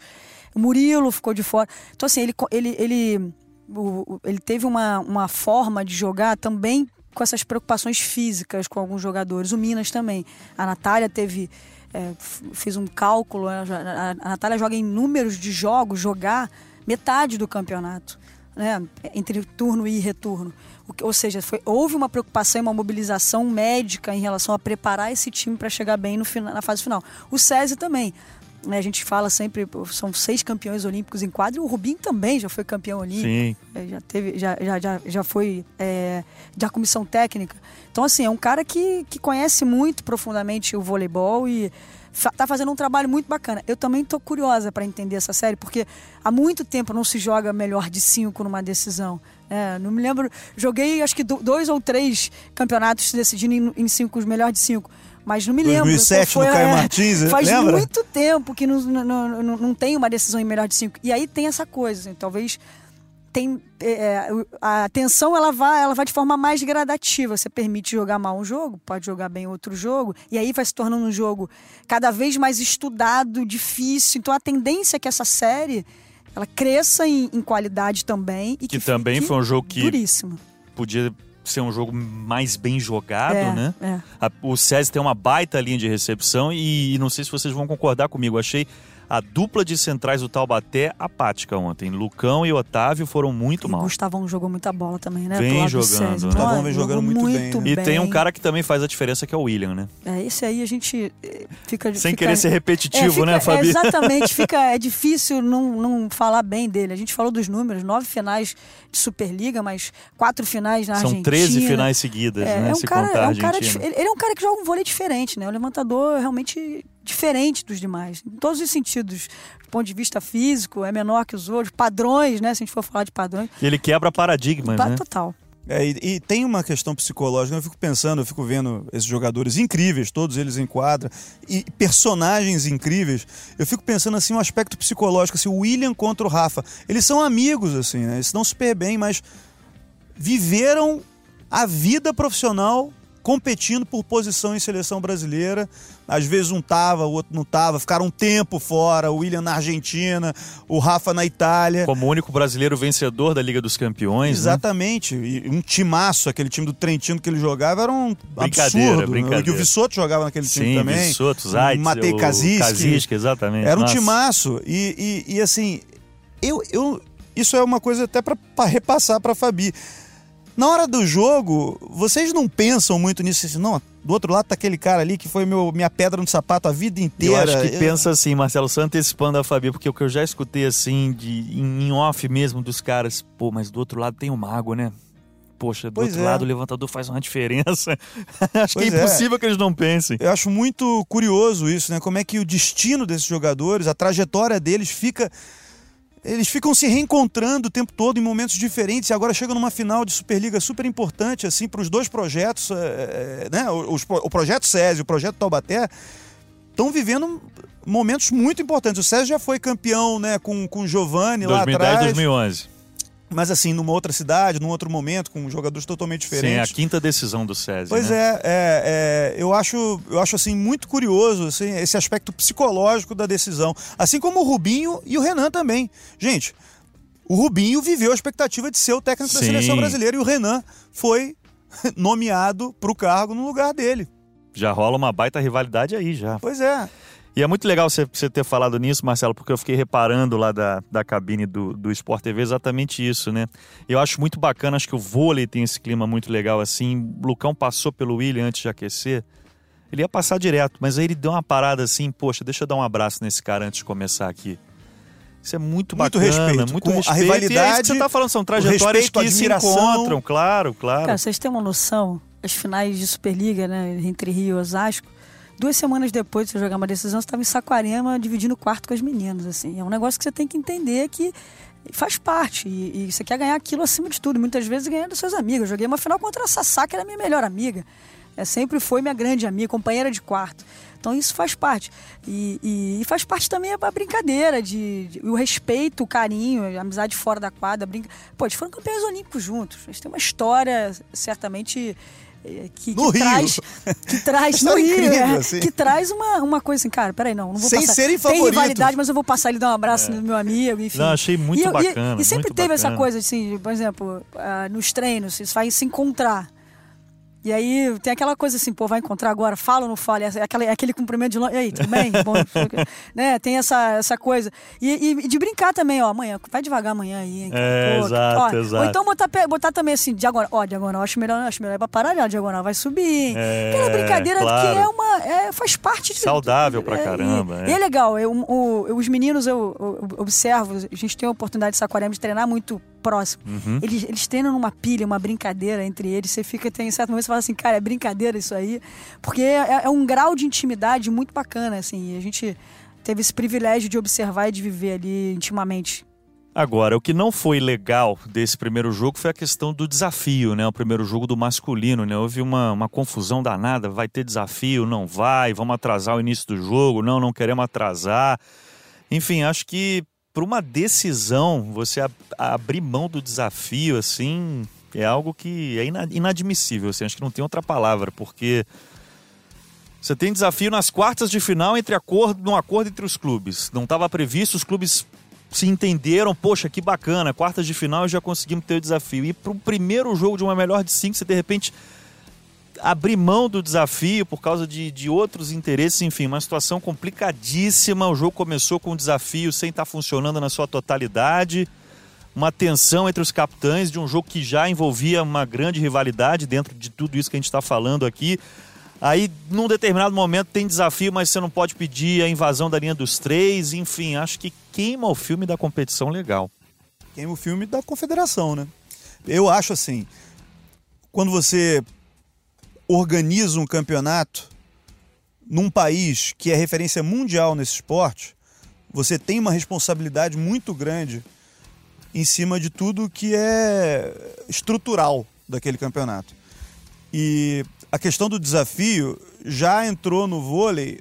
o Murilo ficou de fora. Então, assim, ele, ele, ele, o, ele teve uma, uma forma de jogar também com essas preocupações físicas com alguns jogadores. O Minas também. A Natália teve. É, fiz um cálculo, a, a, a Natália joga em números de jogos, jogar metade do campeonato, né? Entre turno e retorno. Ou seja, foi, houve uma preocupação e uma mobilização médica em relação a preparar esse time para chegar bem no, na fase final. O SESI também. Né, a gente fala sempre, são seis campeões olímpicos em quadro, e o Rubinho também já foi campeão olímpico. Sim. É, já, teve, já, já, já, já foi é, da comissão técnica. Então, assim, é um cara que, que conhece muito profundamente o voleibol e tá fazendo um trabalho muito bacana. Eu também tô curiosa para entender essa série, porque há muito tempo não se joga melhor de cinco numa decisão. É, não me lembro. Joguei acho que dois ou três campeonatos decidindo em, em cinco, os melhores de cinco. Mas não me 2007, lembro. 2007 foi, no Caio é, Martins, Faz lembra? muito tempo que não, não, não, não, tem uma decisão em melhor de cinco. E aí tem essa coisa, assim, talvez tem é, é, a atenção ela vai ela vai de forma mais gradativa você permite jogar mal um jogo pode jogar bem outro jogo e aí vai se tornando um jogo cada vez mais estudado difícil então a tendência é que essa série ela cresça em, em qualidade também e que, que também foi um jogo que duríssimo podia ser um jogo mais bem jogado, é, né? É. A, o SESI tem uma baita linha de recepção e, e não sei se vocês vão concordar comigo. Achei a dupla de centrais do Taubaté apática ontem. Lucão e Otávio foram muito e mal. O Gustavão jogou muita bola também, né? Vem jogando. O Gustavão vem jogando muito, muito bem, né? E tem um cara que também faz a diferença que é o William, né? É, esse aí a gente eh, fica... Sem fica, querer ser repetitivo, é, fica, né, Fabi? É, exatamente. fica, é difícil não, não falar bem dele. A gente falou dos números, nove finais de Superliga, mas quatro finais na São Argentina. São 13 finais seguidas, é, né? É um se cara, contar é um cara, ele é um cara que joga um vôlei diferente, né? O levantador realmente diferente dos demais, em todos os sentidos. Do ponto de vista físico, é menor que os outros, padrões, né? Se a gente for falar de padrões. Ele quebra paradigmas, pa né? Total. É, e, e, tem uma questão psicológica, eu fico pensando, eu fico vendo esses jogadores incríveis, todos eles em quadra, e personagens incríveis. Eu fico pensando assim, um aspecto psicológico, assim, o William contra o Rafa. Eles são amigos, assim, né? Eles estão super bem, mas viveram a vida profissional competindo por posição em seleção brasileira. Às vezes um tava, o outro não tava, ficaram um tempo fora, o William na Argentina, o Rafa na Itália. Como o único brasileiro vencedor da Liga dos Campeões. Né? Exatamente. Né? Um timaço, aquele time do Trentino que ele jogava era um brincadeira, absurdo. Brincadeira. E o Vissoto jogava naquele Sim, time também. Vissoto, Zaitz, Matei Kaziski. Kaziski, exatamente. Era um Nossa. timaço. E, e, e assim, eu, eu, isso é uma coisa até para repassar para Fabi. Na hora do jogo, vocês não pensam muito nisso? Assim, não, do outro lado tá aquele cara ali que foi meu, minha pedra no sapato a vida inteira. Eu acho que eu... pensa assim, Marcelo, só antecipando a Fabi, porque o que eu já escutei assim, de, em off mesmo dos caras, pô, mas do outro lado tem o mago, né? Poxa, do pois outro é. lado o levantador faz uma diferença. acho pois que é impossível é. que eles não pensem. Eu acho muito curioso isso, né? Como é que o destino desses jogadores, a trajetória deles fica eles ficam se reencontrando o tempo todo em momentos diferentes e agora chegam numa final de Superliga super importante assim para os dois projetos, é, né? O, o, projeto SESI e o projeto Taubaté estão vivendo momentos muito importantes. O SESI já foi campeão, né, com com o Giovanni 2010, lá atrás. 2011 mas assim, numa outra cidade, num outro momento, com jogadores totalmente diferentes. Sim, a quinta decisão do SESI. Pois né? é, é, é, eu acho, eu acho assim muito curioso assim, esse aspecto psicológico da decisão, assim como o Rubinho e o Renan também. Gente, o Rubinho viveu a expectativa de ser o técnico Sim. da seleção brasileira e o Renan foi nomeado para o cargo no lugar dele. Já rola uma baita rivalidade aí já. Pois é. E é muito legal você, você ter falado nisso, Marcelo, porque eu fiquei reparando lá da, da cabine do, do Sport TV exatamente isso, né? Eu acho muito bacana, acho que o vôlei tem esse clima muito legal assim. O Lucão passou pelo William antes de aquecer. Ele ia passar direto, mas aí ele deu uma parada assim, poxa, deixa eu dar um abraço nesse cara antes de começar aqui. Isso é muito bacana, muito respeito, muito respeito. A rivalidade, e é isso que você tá falando, são trajetórias respeito, que se encontram, claro, claro. Cara, vocês têm uma noção, as finais de Superliga, né, entre Rio e Osasco, duas semanas depois de você jogar uma decisão, você estava em Saquarema dividindo o quarto com as meninas, assim. É um negócio que você tem que entender que faz parte e, e você quer ganhar aquilo acima de tudo. Muitas vezes ganhando seus amigos. Eu joguei uma final contra a Sassá, que era minha melhor amiga. É, sempre foi minha grande amiga, companheira de quarto. Então isso faz parte. E, e, e faz parte também a brincadeira, de, de, o respeito, o carinho, a amizade fora da quadra. Brinca... Pô, eles foram campeões olímpicos juntos. Eles têm uma história certamente que, no que Rio. traz que traz no Rio, incrível, é, assim. que traz uma, uma coisa assim, cara, peraí, não, não vou Sem passar. serem Tem favoritos. rivalidade, mas eu vou passar ali dar um abraço é. no meu amigo, enfim. Não, achei muito e, bacana. E, e sempre teve bacana. essa coisa, assim, por exemplo, uh, nos treinos, vocês fazem se encontrar. E aí tem aquela coisa assim, pô, vai encontrar agora, fala ou não fala, é aquele, é aquele cumprimento de longe, e aí, tudo bem? Bom, né? Tem essa, essa coisa. E, e, de brincar também, ó, amanhã, vai devagar amanhã aí, hein? É, pô, exato, ó, exato. Ou então botar, botar também assim, diagonal, ó, diagonal, acho melhor, acho melhor pra parar, diagonal vai subir? É, Aquela brincadeira claro. que é uma, é, faz parte de... Saudável pra é, caramba. E, é. e é legal, eu, o, os meninos eu, eu, observo, a gente tem a oportunidade de Saquarema de treinar muito próximo. Uhum. Eles, eles treinam numa pilha, uma brincadeira entre eles. Você fica, tem certo momento, você fala assim, cara, é brincadeira isso aí. Porque é, é um grau de intimidade muito bacana, assim. E a gente teve esse privilégio de observar e de viver ali intimamente. Agora, o que não foi legal desse primeiro jogo foi a questão do desafio, né? O primeiro jogo do masculino, né? Houve uma, uma confusão danada, vai ter desafio, não vai, vamos atrasar o início do jogo, não, não queremos atrasar. Enfim, acho que para uma decisão, você ab abrir mão do desafio, assim, é algo que é inadmissível. Assim, acho que não tem outra palavra, porque você tem desafio nas quartas de final entre acordo, num acordo entre os clubes. Não estava previsto, os clubes se entenderam, poxa, que bacana, quartas de final já conseguimos ter o desafio. E para o primeiro jogo de uma melhor de cinco, você de repente abrir mão do desafio por causa de, de outros interesses, enfim, uma situação complicadíssima. O jogo começou com um desafio sem estar funcionando na sua totalidade, uma tensão entre os capitães de um jogo que já envolvia uma grande rivalidade dentro de tudo isso que a gente está falando aqui. Aí, num determinado momento, tem desafio, mas você não pode pedir a invasão da linha dos três. Enfim, acho que queima o filme da competição legal. Queima o filme da confederação, né? Eu acho assim, quando você organiza um campeonato num país que é referência mundial nesse esporte, você tem uma responsabilidade muito grande em cima de tudo que é estrutural daquele campeonato. E a questão do desafio já entrou no vôlei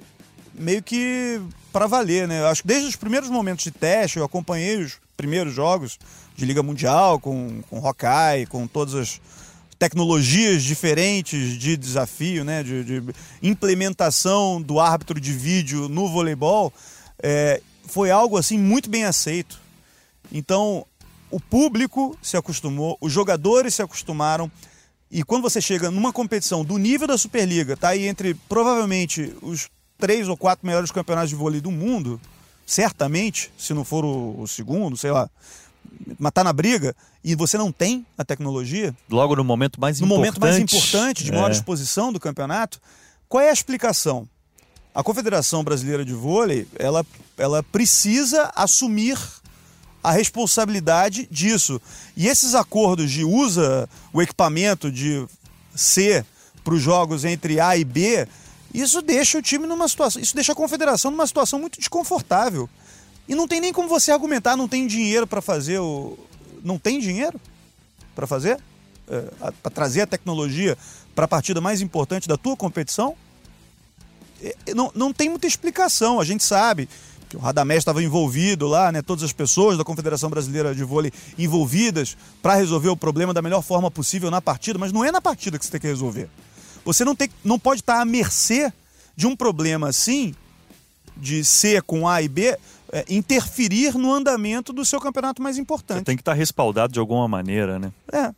meio que para valer, né? Eu acho que desde os primeiros momentos de teste, eu acompanhei os primeiros jogos de Liga Mundial com, com Hawkeye, com todas as tecnologias diferentes de desafio, né, de, de implementação do árbitro de vídeo no voleibol, é, foi algo assim muito bem aceito. Então, o público se acostumou, os jogadores se acostumaram, e quando você chega numa competição do nível da Superliga, tá aí entre provavelmente os três ou quatro melhores campeonatos de vôlei do mundo, certamente, se não for o, o segundo, sei lá, tá na briga e você não tem a tecnologia. Logo no momento mais no importante. momento mais importante, de maior é. exposição do campeonato, qual é a explicação? A Confederação Brasileira de Vôlei, ela, ela precisa assumir a responsabilidade disso. E esses acordos de usa o equipamento de C para os jogos entre A e B, isso deixa o time numa situação, isso deixa a confederação numa situação muito desconfortável. E não tem nem como você argumentar, não tem dinheiro para fazer o. Não tem dinheiro para fazer? É, para trazer a tecnologia para a partida mais importante da tua competição? É, não, não tem muita explicação. A gente sabe que o Radamés estava envolvido lá, né? Todas as pessoas da Confederação Brasileira de Vôlei envolvidas para resolver o problema da melhor forma possível na partida, mas não é na partida que você tem que resolver. Você não, tem, não pode estar à mercê de um problema assim, de C com A e B, é, interferir no andamento do seu campeonato mais importante. Você tem que estar respaldado de alguma maneira, né? É.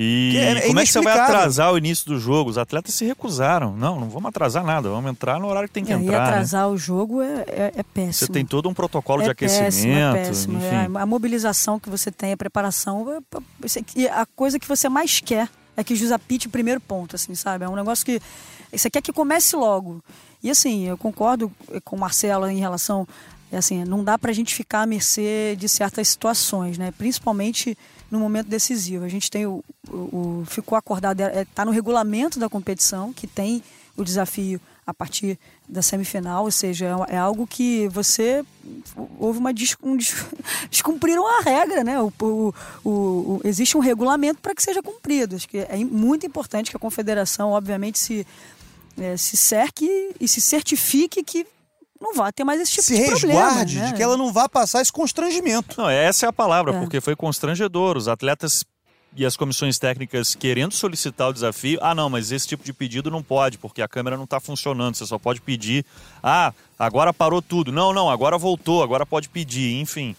E é, é como é que você vai atrasar o início do jogo? Os atletas se recusaram. Não, não vamos atrasar nada, vamos entrar no horário que tem que é, entrar. E né? atrasar né? o jogo é, é, é, péssimo. Você tem todo um protocolo é de aquecimento. Péssimo, é péssimo. Enfim. A mobilização que você tem, a preparação, a coisa que você mais quer é que o juiz apite o primeiro ponto, assim, sabe? É um negócio que você quer que comece logo. E assim, eu concordo com o Marcelo em relação é assim, não dá para a gente ficar à mercê de certas situações, né? Principalmente no momento decisivo. A gente tem o, o, o ficou acordado, está é, no regulamento da competição que tem o desafio a partir da semifinal, ou seja, é, é algo que você houve uma um, descumpriram a regra, né? O, o, existe um regulamento para que seja cumprido. Acho que é muito importante que a confederação, obviamente, se é, se cerque e se certifique que não vai ter mais esse tipo se de problema. Se resguarde né? de que ela não vá passar esse constrangimento. Não, essa é a palavra, é. porque foi constrangedor. Os atletas e as comissões técnicas querendo solicitar o desafio, ah não, mas esse tipo de pedido não pode, porque a câmera não está funcionando, você só pode pedir, ah, agora parou tudo. Não, não, agora voltou, agora pode pedir, enfim.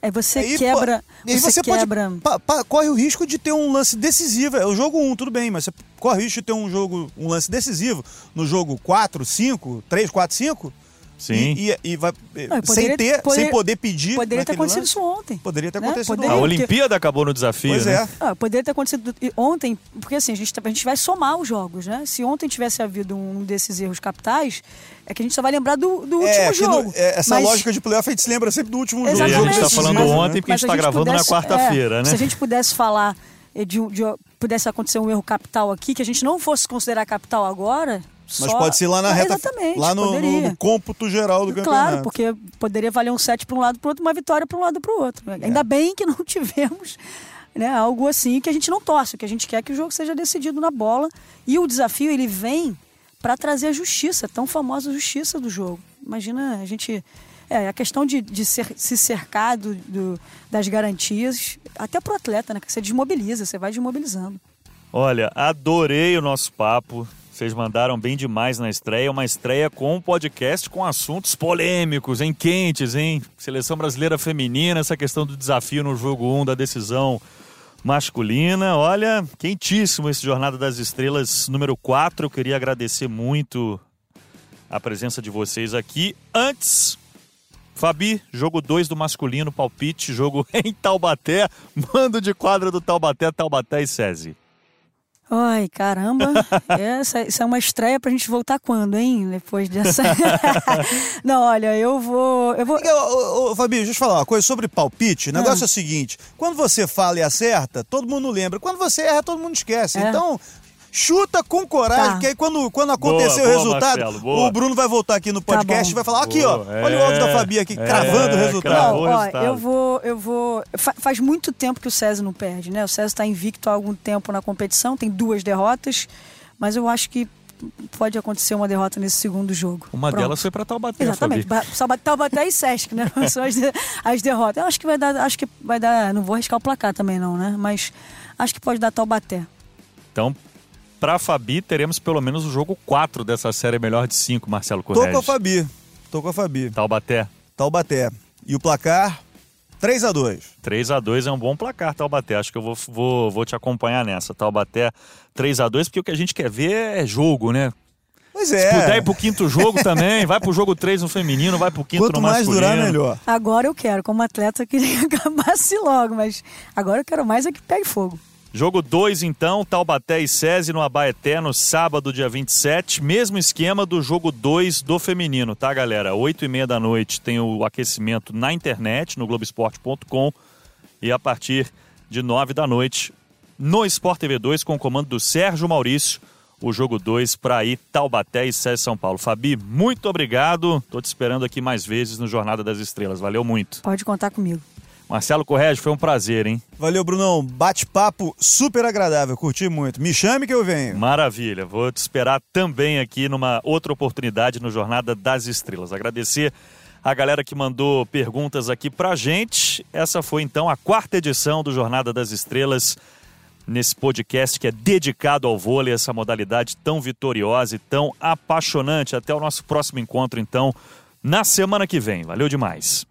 É você aí, quebra. Aí você, você quebra. Pode, pa, pa, corre o risco de ter um lance decisivo. É o jogo 1, um, tudo bem, mas você corre o risco de ter um jogo, um lance decisivo no jogo 4, 5, 3, 4, 5 Sim. E, e, e vai, não, sem ter, poder, sem poder pedir. Poderia ter acontecido lance. isso ontem. Poderia ter né? acontecido poderia, ontem. A Olimpíada acabou no desafio. Pois né? é. Ah, poderia ter acontecido ontem, porque assim, a gente, tá, a gente vai somar os jogos, né? Se ontem tivesse havido um desses erros capitais, é que a gente só vai lembrar do, do é, último jogo. No, é, essa mas... lógica de playoff a gente se lembra sempre do último Exatamente. jogo. E a gente está falando mas, ontem porque a gente está gravando pudesse, na quarta-feira, é, né? Se a gente pudesse falar de, de, pudesse acontecer um erro capital aqui, que a gente não fosse considerar capital agora, mas pode ser lá na reta, Exatamente, lá no, no, no, cômputo geral do campeonato. Claro, porque poderia valer um set para um lado para o outro, uma vitória para um lado para o outro. É. Ainda bem que não tivemos né, algo assim que a gente não torce, que a gente quer que o jogo seja decidido na bola. E o desafio ele vem para trazer a justiça, a tão famosa justiça do jogo. Imagina a gente é, a questão de, de ser, se cercar do, do, das garantias, até para o atleta, né? Que você desmobiliza, você vai desmobilizando. Olha, adorei o nosso papo. Vocês mandaram bem demais na estreia, uma estreia com um podcast com assuntos polêmicos, em quentes, hein? Seleção brasileira feminina, essa questão do desafio no jogo 1 um, da decisão masculina. Olha, quentíssimo esse Jornada das Estrelas número 4. Eu queria agradecer muito a presença de vocês aqui. Antes, Fabi, jogo 2 do masculino, palpite, jogo em Taubaté, mando de quadra do Taubaté, Taubaté e SESI. Ai, caramba. Essa, isso é uma estreia pra gente voltar quando, hein? Depois dessa. Não, olha, eu vou. Eu vou... Ô, ô, Fabi, deixa eu falar uma coisa sobre palpite. O negócio ah. é o seguinte: quando você fala e acerta, todo mundo lembra. Quando você erra, todo mundo esquece. É. Então, Chuta com coragem, tá. que aí quando, quando acontecer boa, o resultado, Marcelo, o Bruno vai voltar aqui no tá podcast tá e vai falar: aqui, ó, é, olha o áudio da Fabi aqui, é, cravando o resultado. Não, ó, eu vou, eu vou. Faz muito tempo que o César não perde, né? O César está invicto há algum tempo na competição, tem duas derrotas, mas eu acho que pode acontecer uma derrota nesse segundo jogo. Uma Pronto. delas foi para Taubaté. Exatamente, Fabi. Taubaté e Sesc, né? São as, de, as derrotas. Eu acho que vai dar, acho que vai dar, não vou arriscar o placar também não, né? Mas acho que pode dar Taubaté. Então, para a Fabi, teremos pelo menos o jogo 4 dessa série melhor de 5, Marcelo Correia. Tô com a Fabi. Tô com a Fabi. Taubaté. Taubaté. E o placar? 3 a 2 3 a 2 é um bom placar, Taubaté. Acho que eu vou, vou, vou te acompanhar nessa. Taubaté 3 a 2 porque o que a gente quer ver é jogo, né? Pois é. Se puder ir pro quinto jogo também, vai pro jogo 3 no feminino, vai pro quinto Quanto no masculino. Quanto mais durar, melhor. Agora eu quero, como atleta, eu queria que acabasse logo, mas agora eu quero mais é que pegue fogo. Jogo 2, então, Taubaté e SESI no Abaeté, no sábado, dia 27. Mesmo esquema do jogo 2 do feminino, tá, galera? 8 e meia da noite tem o aquecimento na internet, no Globoesporte.com. E a partir de 9 da noite, no Sport TV 2, com o comando do Sérgio Maurício, o jogo 2 para ir Taubaté e SESI São Paulo. Fabi, muito obrigado. Tô te esperando aqui mais vezes no Jornada das Estrelas. Valeu muito. Pode contar comigo. Marcelo Correge, foi um prazer, hein? Valeu, Brunão. Bate-papo super agradável, curti muito. Me chame que eu venho. Maravilha. Vou te esperar também aqui numa outra oportunidade no Jornada das Estrelas. Agradecer a galera que mandou perguntas aqui pra gente. Essa foi então a quarta edição do Jornada das Estrelas, nesse podcast que é dedicado ao vôlei, essa modalidade tão vitoriosa e tão apaixonante. Até o nosso próximo encontro, então, na semana que vem. Valeu demais.